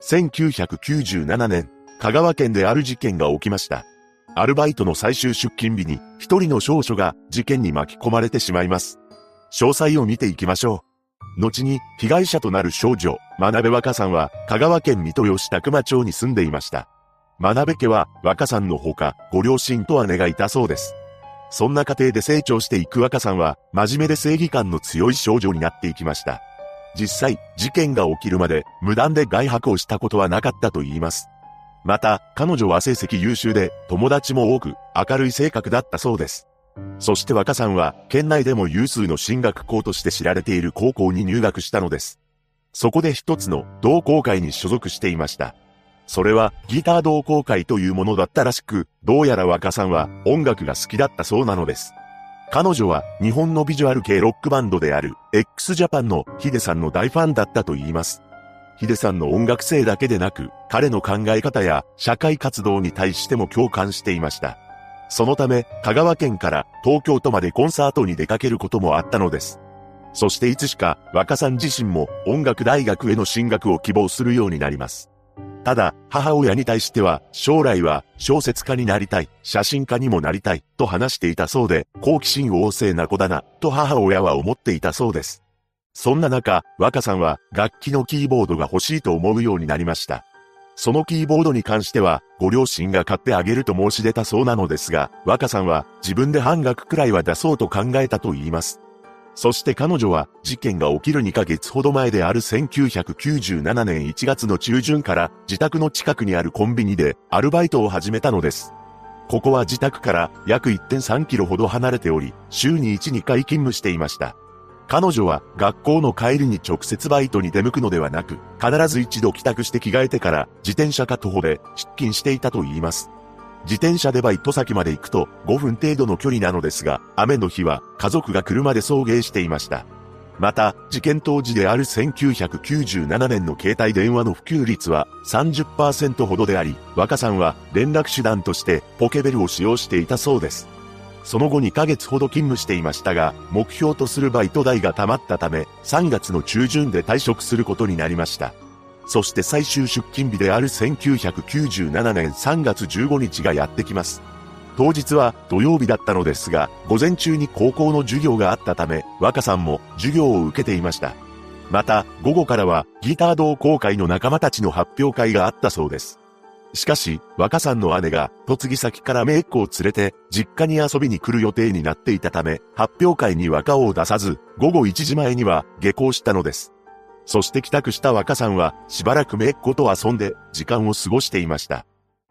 1997年、香川県である事件が起きました。アルバイトの最終出勤日に一人の少女が事件に巻き込まれてしまいます。詳細を見ていきましょう。後に被害者となる少女、真鍋若さんは香川県水戸吉高間町に住んでいました。真鍋家は若さんのほかご両親と姉がいたそうです。そんな家庭で成長していく若さんは真面目で正義感の強い少女になっていきました。実際、事件が起きるまで無断で外泊をしたことはなかったと言います。また、彼女は成績優秀で、友達も多く、明るい性格だったそうです。そして若さんは、県内でも有数の進学校として知られている高校に入学したのです。そこで一つの同好会に所属していました。それはギター同好会というものだったらしく、どうやら若さんは音楽が好きだったそうなのです。彼女は日本のビジュアル系ロックバンドである x ジャパンのヒデさんの大ファンだったと言います。ヒデさんの音楽性だけでなく、彼の考え方や社会活動に対しても共感していました。そのため、香川県から東京都までコンサートに出かけることもあったのです。そしていつしか若さん自身も音楽大学への進学を希望するようになります。ただ、母親に対しては、将来は小説家になりたい、写真家にもなりたい、と話していたそうで、好奇心旺盛な子だな、と母親は思っていたそうです。そんな中、若さんは楽器のキーボードが欲しいと思うようになりました。そのキーボードに関しては、ご両親が買ってあげると申し出たそうなのですが、若さんは自分で半額くらいは出そうと考えたと言います。そして彼女は事件が起きる2ヶ月ほど前である1997年1月の中旬から自宅の近くにあるコンビニでアルバイトを始めたのです。ここは自宅から約1.3キロほど離れており、週に1、2回勤務していました。彼女は学校の帰りに直接バイトに出向くのではなく、必ず一度帰宅して着替えてから自転車か徒歩で出勤していたと言います。自転車でバイト先まで行くと5分程度の距離なのですが、雨の日は家族が車で送迎していました。また、事件当時である1997年の携帯電話の普及率は30%ほどであり、若さんは連絡手段としてポケベルを使用していたそうです。その後2ヶ月ほど勤務していましたが、目標とするバイト代が溜まったため、3月の中旬で退職することになりました。そして最終出勤日である1997年3月15日がやってきます。当日は土曜日だったのですが、午前中に高校の授業があったため、若さんも授業を受けていました。また、午後からはギター同好会の仲間たちの発表会があったそうです。しかし、若さんの姉が、嫁ぎ先からメイクを連れて、実家に遊びに来る予定になっていたため、発表会に若を出さず、午後1時前には下校したのです。そして帰宅した若さんは、しばらくめっ子と遊んで、時間を過ごしていました。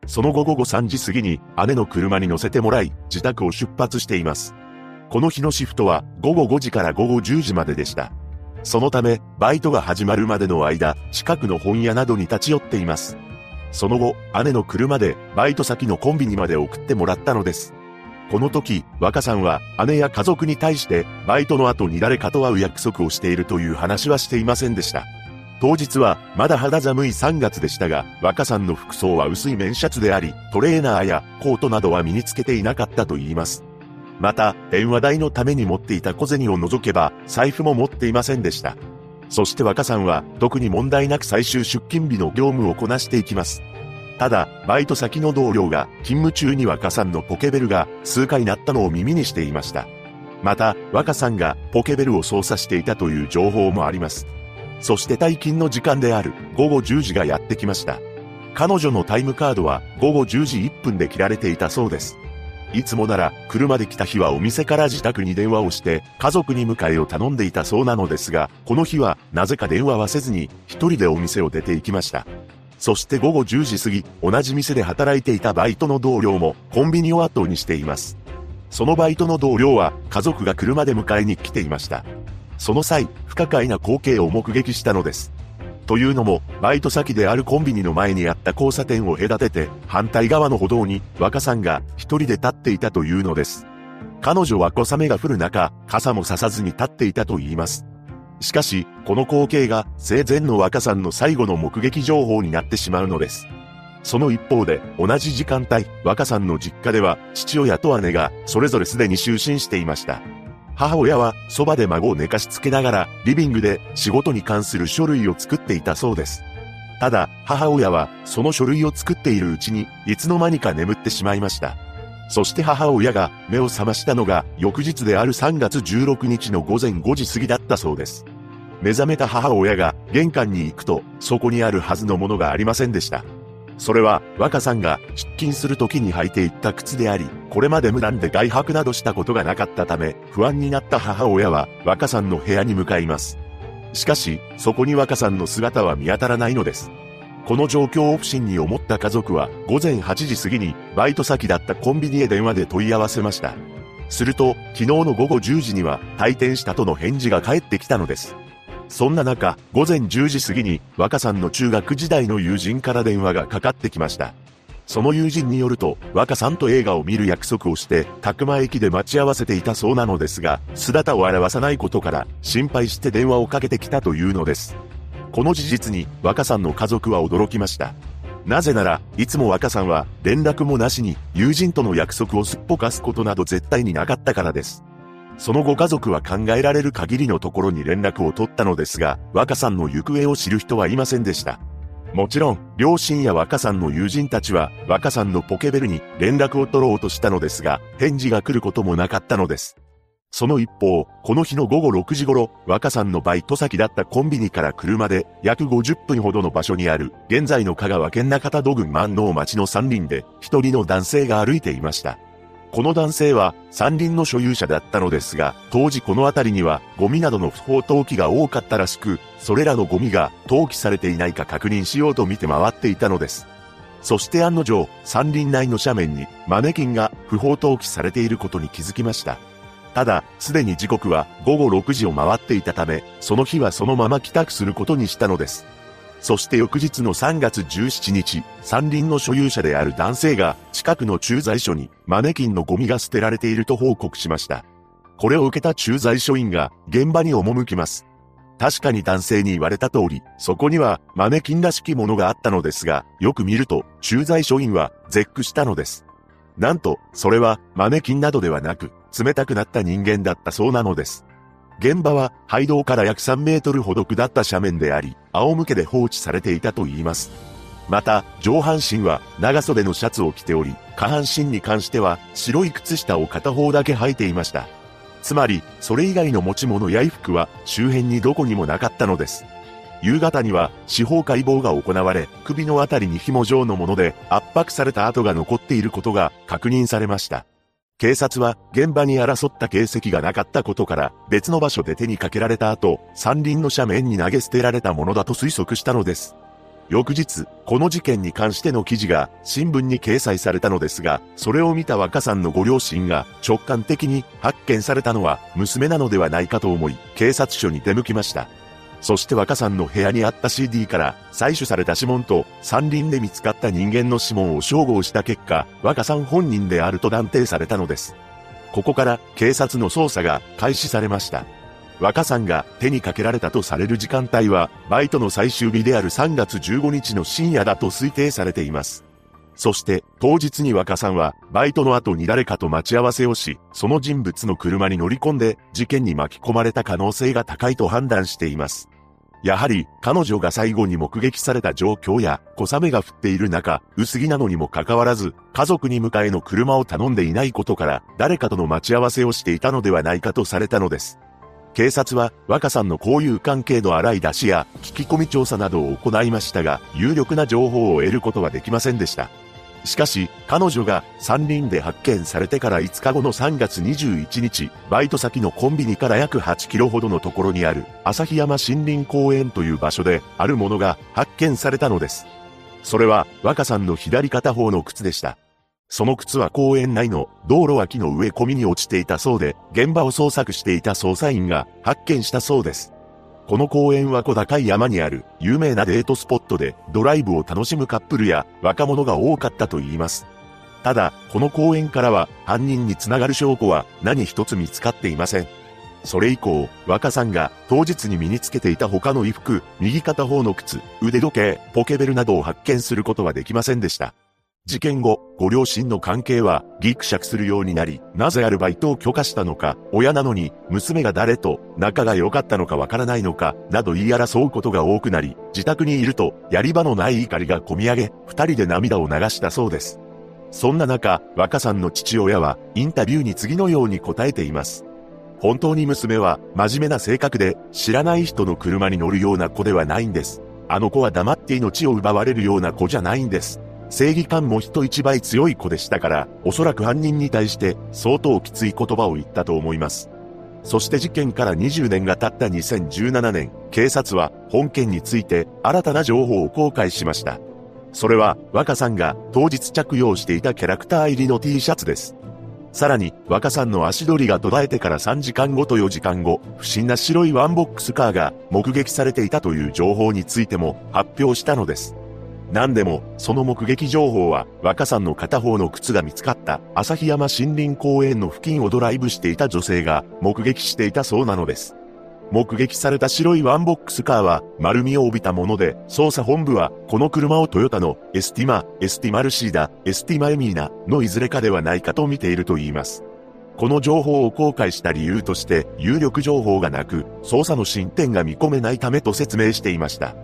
その後午後3時過ぎに、姉の車に乗せてもらい、自宅を出発しています。この日のシフトは、午後5時から午後10時まででした。そのため、バイトが始まるまでの間、近くの本屋などに立ち寄っています。その後、姉の車で、バイト先のコンビニまで送ってもらったのです。この時、若さんは姉や家族に対してバイトの後に誰かと会う約束をしているという話はしていませんでした。当日はまだ肌寒い3月でしたが、若さんの服装は薄い綿シャツであり、トレーナーやコートなどは身につけていなかったと言います。また、電話代のために持っていた小銭を除けば、財布も持っていませんでした。そして若さんは、特に問題なく最終出勤日の業務をこなしていきます。ただ、バイト先の同僚が勤務中に若さんのポケベルが通過になったのを耳にしていました。また、若さんがポケベルを操作していたという情報もあります。そして退勤の時間である午後10時がやってきました。彼女のタイムカードは午後10時1分で切られていたそうです。いつもなら車で来た日はお店から自宅に電話をして家族に迎えを頼んでいたそうなのですが、この日はなぜか電話はせずに一人でお店を出て行きました。そして午後10時過ぎ、同じ店で働いていたバイトの同僚もコンビニを後にしています。そのバイトの同僚は家族が車で迎えに来ていました。その際、不可解な光景を目撃したのです。というのも、バイト先であるコンビニの前にあった交差点を隔てて、反対側の歩道に若さんが一人で立っていたというのです。彼女は小雨が降る中、傘もささずに立っていたと言います。しかし、この光景が生前の若さんの最後の目撃情報になってしまうのです。その一方で、同じ時間帯、若さんの実家では、父親と姉が、それぞれすでに就寝していました。母親は、そばで孫を寝かしつけながら、リビングで仕事に関する書類を作っていたそうです。ただ、母親は、その書類を作っているうちに、いつの間にか眠ってしまいました。そして母親が目を覚ましたのが、翌日である3月16日の午前5時過ぎだったそうです。目覚めた母親が玄関に行くと、そこにあるはずのものがありませんでした。それは、若さんが出勤する時に履いていった靴であり、これまで無断で外泊などしたことがなかったため、不安になった母親は若さんの部屋に向かいます。しかし、そこに若さんの姿は見当たらないのです。この状況を不審に思った家族は、午前8時過ぎに、バイト先だったコンビニへ電話で問い合わせました。すると、昨日の午後10時には、退店したとの返事が返ってきたのです。そんな中、午前10時過ぎに、若さんの中学時代の友人から電話がかかってきました。その友人によると、若さんと映画を見る約束をして、宅間駅で待ち合わせていたそうなのですが、姿を現さないことから、心配して電話をかけてきたというのです。この事実に、若さんの家族は驚きました。なぜなら、いつも若さんは、連絡もなしに、友人との約束をすっぽかすことなど絶対になかったからです。そのご家族は考えられる限りのところに連絡を取ったのですが、若さんの行方を知る人はいませんでした。もちろん、両親や若さんの友人たちは、若さんのポケベルに連絡を取ろうとしたのですが、返事が来ることもなかったのです。その一方、この日の午後6時頃、若さんのバイト先だったコンビニから車で約50分ほどの場所にある、現在の香川県中戸郡万能町の山林で、一人の男性が歩いていました。この男性は山林の所有者だったのですが、当時この辺りにはゴミなどの不法投棄が多かったらしく、それらのゴミが投棄されていないか確認しようと見て回っていたのです。そして案の定、山林内の斜面にマネキンが不法投棄されていることに気づきました。ただ、すでに時刻は午後6時を回っていたため、その日はそのまま帰宅することにしたのです。そして翌日の3月17日、山林の所有者である男性が近くの駐在所にマネキンのゴミが捨てられていると報告しました。これを受けた駐在所員が現場に赴きます。確かに男性に言われた通り、そこにはマネキンらしきものがあったのですが、よく見ると駐在所員は絶句したのです。なんと、それはマネキンなどではなく、冷たくなった人間だったそうなのです。現場は廃道から約3メートルほど下った斜面であり、仰向けで放置されていたといいます。また、上半身は長袖のシャツを着ており、下半身に関しては白い靴下を片方だけ履いていました。つまり、それ以外の持ち物や衣服は周辺にどこにもなかったのです。夕方には司法解剖が行われ、首のあたりに紐状のもので圧迫された跡が残っていることが確認されました。警察は現場に争った形跡がなかったことから別の場所で手にかけられた後、山林の斜面に投げ捨てられたものだと推測したのです。翌日、この事件に関しての記事が新聞に掲載されたのですが、それを見た若さんのご両親が直感的に発見されたのは娘なのではないかと思い、警察署に出向きました。そして若さんの部屋にあった CD から採取された指紋と山林で見つかった人間の指紋を照合した結果、若さん本人であると断定されたのです。ここから警察の捜査が開始されました。若さんが手にかけられたとされる時間帯は、バイトの最終日である3月15日の深夜だと推定されています。そして当日に若さんはバイトの後に誰かと待ち合わせをし、その人物の車に乗り込んで事件に巻き込まれた可能性が高いと判断しています。やはり彼女が最後に目撃された状況や小雨が降っている中、薄着なのにもかかわらず、家族に迎えの車を頼んでいないことから誰かとの待ち合わせをしていたのではないかとされたのです。警察は若さんの交友関係の洗い出しや聞き込み調査などを行いましたが、有力な情報を得ることはできませんでした。しかし、彼女が山林で発見されてから5日後の3月21日、バイト先のコンビニから約8キロほどのところにある旭山森林公園という場所で、あるものが発見されたのです。それは、若さんの左片方の靴でした。その靴は公園内の道路脇の植え込みに落ちていたそうで、現場を捜索していた捜査員が発見したそうです。この公園は小高い山にある有名なデートスポットでドライブを楽しむカップルや若者が多かったと言います。ただ、この公園からは犯人につながる証拠は何一つ見つかっていません。それ以降、若さんが当日に身につけていた他の衣服、右片方の靴、腕時計、ポケベルなどを発見することはできませんでした。事件後、ご両親の関係はギクシャクするようになり、なぜアルバイトを許可したのか、親なのに、娘が誰と仲が良かったのかわからないのか、など言い争うことが多くなり、自宅にいると、やり場のない怒りが込み上げ、二人で涙を流したそうです。そんな中、若さんの父親は、インタビューに次のように答えています。本当に娘は、真面目な性格で、知らない人の車に乗るような子ではないんです。あの子は黙って命を奪われるような子じゃないんです。正義感も人一倍強い子でしたから、おそらく犯人に対して相当きつい言葉を言ったと思います。そして事件から20年が経った2017年、警察は本件について新たな情報を公開しました。それは若さんが当日着用していたキャラクター入りの T シャツです。さらに、若さんの足取りが途絶えてから3時間後と4時間後、不審な白いワンボックスカーが目撃されていたという情報についても発表したのです。何でも、その目撃情報は、若さんの片方の靴が見つかった旭山森林公園の付近をドライブしていた女性が目撃していたそうなのです。目撃された白いワンボックスカーは丸みを帯びたもので、捜査本部はこの車をトヨタのエスティマ、エスティマルシーダ、エスティマエミーナのいずれかではないかと見ていると言います。この情報を公開した理由として有力情報がなく、捜査の進展が見込めないためと説明していました。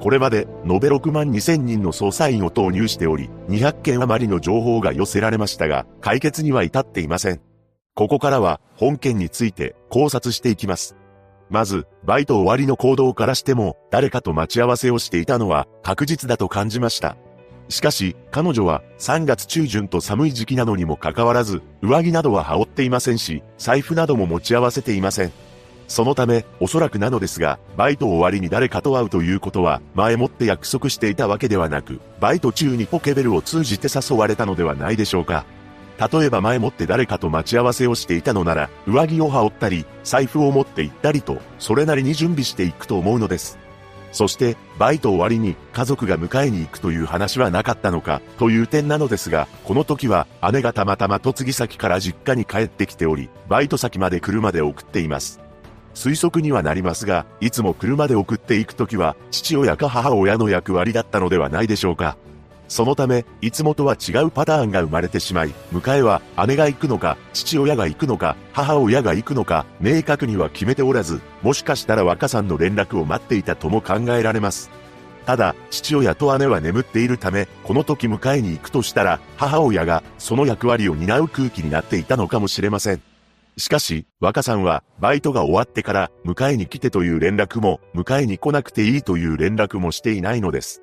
これまで延べ6万2000人の捜査員を投入しており、200件余りの情報が寄せられましたが、解決には至っていません。ここからは本件について考察していきます。まず、バイト終わりの行動からしても、誰かと待ち合わせをしていたのは確実だと感じました。しかし、彼女は3月中旬と寒い時期なのにもかかわらず、上着などは羽織っていませんし、財布なども持ち合わせていません。そのため、おそらくなのですが、バイト終わりに誰かと会うということは、前もって約束していたわけではなく、バイト中にポケベルを通じて誘われたのではないでしょうか。例えば前もって誰かと待ち合わせをしていたのなら、上着を羽織ったり、財布を持って行ったりと、それなりに準備していくと思うのです。そして、バイト終わりに家族が迎えに行くという話はなかったのか、という点なのですが、この時は姉がたまたま嫁ぎ先から実家に帰ってきており、バイト先まで車で送っています。推測にはなりますが、いつも車で送っていくときは、父親か母親の役割だったのではないでしょうか。そのため、いつもとは違うパターンが生まれてしまい、迎えは姉が行くのか、父親が行くのか、母親が行くのか、明確には決めておらず、もしかしたら若さんの連絡を待っていたとも考えられます。ただ、父親と姉は眠っているため、この時迎えに行くとしたら、母親がその役割を担う空気になっていたのかもしれません。しかし、若さんは、バイトが終わってから、迎えに来てという連絡も、迎えに来なくていいという連絡もしていないのです。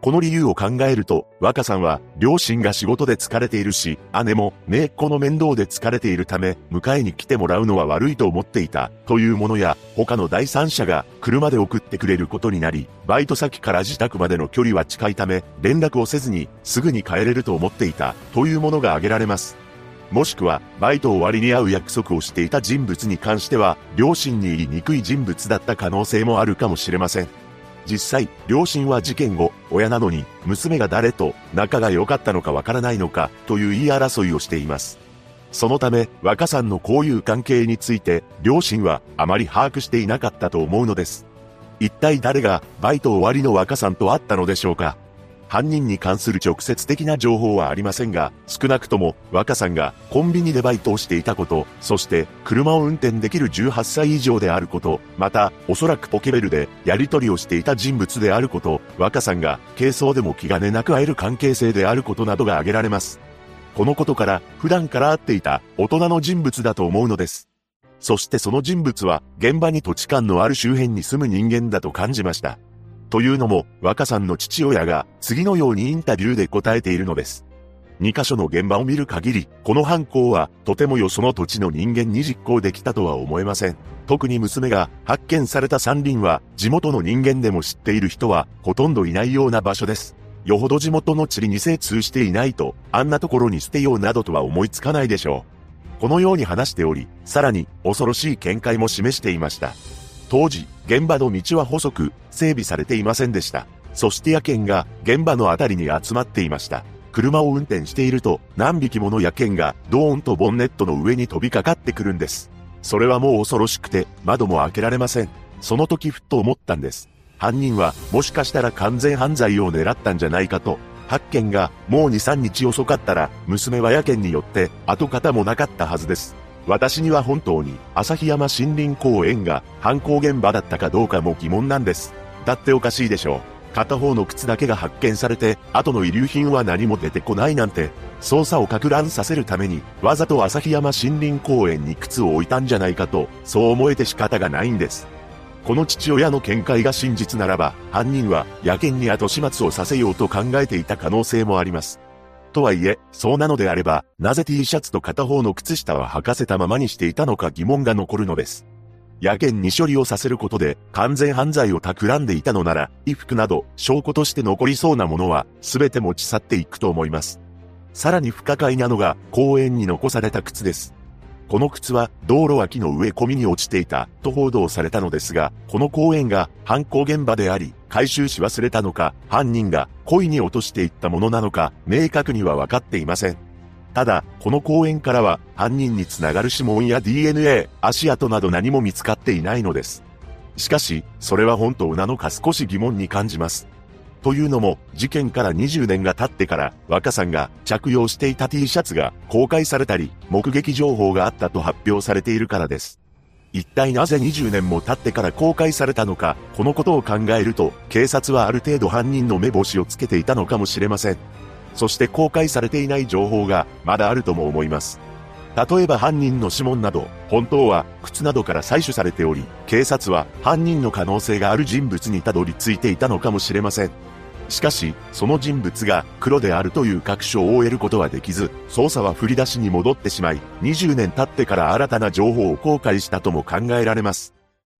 この理由を考えると、若さんは、両親が仕事で疲れているし、姉も、姪っ子の面倒で疲れているため、迎えに来てもらうのは悪いと思っていた、というものや、他の第三者が、車で送ってくれることになり、バイト先から自宅までの距離は近いため、連絡をせずに、すぐに帰れると思っていた、というものが挙げられます。もしくは、バイト終わりに会う約束をしていた人物に関しては、両親に言いにくい人物だった可能性もあるかもしれません。実際、両親は事件後、親なのに、娘が誰と仲が良かったのかわからないのか、という言い争いをしています。そのため、若さんの交友関係について、両親はあまり把握していなかったと思うのです。一体誰が、バイト終わりの若さんと会ったのでしょうか犯人に関する直接的な情報はありませんが、少なくとも若さんがコンビニでバイトをしていたこと、そして車を運転できる18歳以上であること、またおそらくポケベルでやり取りをしていた人物であること、若さんが軽装でも気兼ねなく会える関係性であることなどが挙げられます。このことから普段から会っていた大人の人物だと思うのです。そしてその人物は現場に土地勘のある周辺に住む人間だと感じました。というのも、若さんの父親が次のようにインタビューで答えているのです。2カ所の現場を見る限り、この犯行はとてもよその土地の人間に実行できたとは思えません。特に娘が発見された山林は地元の人間でも知っている人はほとんどいないような場所です。よほど地元の地理に精通していないと、あんなところに捨てようなどとは思いつかないでしょう。このように話しており、さらに恐ろしい見解も示していました。当時、現場の道は細く、整備されていませんでした。そして野犬が現場のあたりに集まっていました。車を運転していると何匹もの野犬がドーンとボンネットの上に飛びかかってくるんです。それはもう恐ろしくて窓も開けられません。その時ふっと思ったんです。犯人はもしかしたら完全犯罪を狙ったんじゃないかと。発見がもう2、3日遅かったら、娘は野犬によって跡形もなかったはずです。私には本当に旭山森林公園が犯行現場だったかどうかも疑問なんです。だっておかしいでしょう。片方の靴だけが発見されて、後の遺留品は何も出てこないなんて、捜査を攪乱させるために、わざと旭山森林公園に靴を置いたんじゃないかと、そう思えて仕方がないんです。この父親の見解が真実ならば、犯人は野犬に後始末をさせようと考えていた可能性もあります。とはいえ、そうなのであれば、なぜ T シャツと片方の靴下は履かせたままにしていたのか疑問が残るのです。野犬に処理をさせることで完全犯罪を企んでいたのなら、衣服など証拠として残りそうなものは全て持ち去っていくと思います。さらに不可解なのが公園に残された靴です。この靴は道路脇の植え込みに落ちていたと報道されたのですが、この公園が犯行現場であり、回収し忘れたのか、犯人が故意に落としていったものなのか、明確には分かっていません。ただ、この公園からは犯人につながる指紋や DNA、足跡など何も見つかっていないのです。しかし、それは本当なのか少し疑問に感じます。というのも、事件から20年が経ってから、若さんが着用していた T シャツが公開されたり、目撃情報があったと発表されているからです。一体なぜ20年も経ってから公開されたのか、このことを考えると、警察はある程度犯人の目星をつけていたのかもしれません。そして公開されていない情報が、まだあるとも思います。例えば犯人の指紋など、本当は靴などから採取されており、警察は犯人の可能性がある人物にたどり着いていたのかもしれません。しかし、その人物が黒であるという確証を得ることはできず、捜査は振り出しに戻ってしまい、20年経ってから新たな情報を公開したとも考えられます。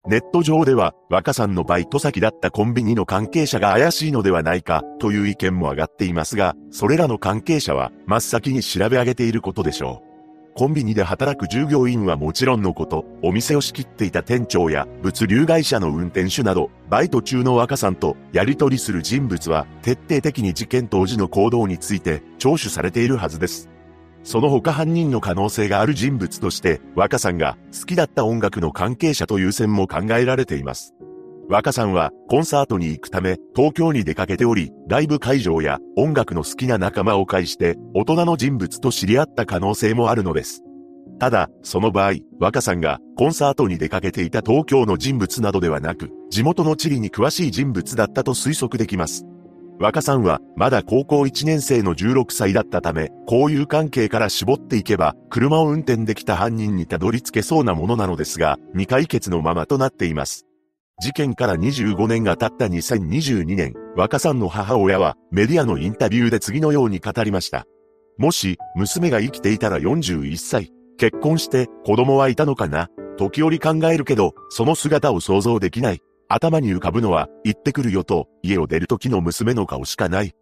ネット上では、若さんのバイト先だったコンビニの関係者が怪しいのではないか、という意見も上がっていますが、それらの関係者は、真っ先に調べ上げていることでしょう。コンビニで働く従業員はもちろんのこと、お店を仕切っていた店長や物流会社の運転手など、バイト中の若さんとやり取りする人物は、徹底的に事件当時の行動について聴取されているはずです。その他犯人の可能性がある人物として、若さんが好きだった音楽の関係者という線も考えられています。若さんはコンサートに行くため東京に出かけており、ライブ会場や音楽の好きな仲間を介して大人の人物と知り合った可能性もあるのです。ただ、その場合、若さんがコンサートに出かけていた東京の人物などではなく、地元の地理に詳しい人物だったと推測できます。若さんはまだ高校1年生の16歳だったため、交友関係から絞っていけば、車を運転できた犯人にたどり着けそうなものなのですが、未解決のままとなっています。事件から25年が経った2022年、若さんの母親はメディアのインタビューで次のように語りました。もし、娘が生きていたら41歳、結婚して子供はいたのかな時折考えるけど、その姿を想像できない。頭に浮かぶのは、行ってくるよと、家を出る時の娘の顔しかない。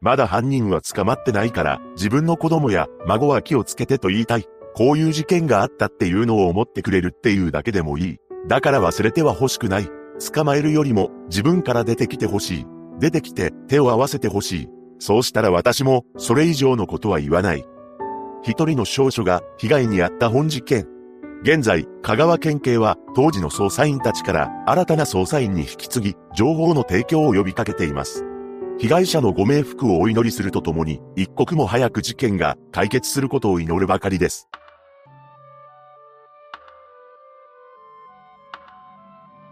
まだ犯人は捕まってないから、自分の子供や孫は気をつけてと言いたい。こういう事件があったっていうのを思ってくれるっていうだけでもいい。だから忘れては欲しくない。捕まえるよりも自分から出てきてほしい。出てきて手を合わせてほしい。そうしたら私もそれ以上のことは言わない。一人の少女が被害に遭った本事件。現在、香川県警は当時の捜査員たちから新たな捜査員に引き継ぎ、情報の提供を呼びかけています。被害者のご冥福をお祈りするとともに、一刻も早く事件が解決することを祈るばかりです。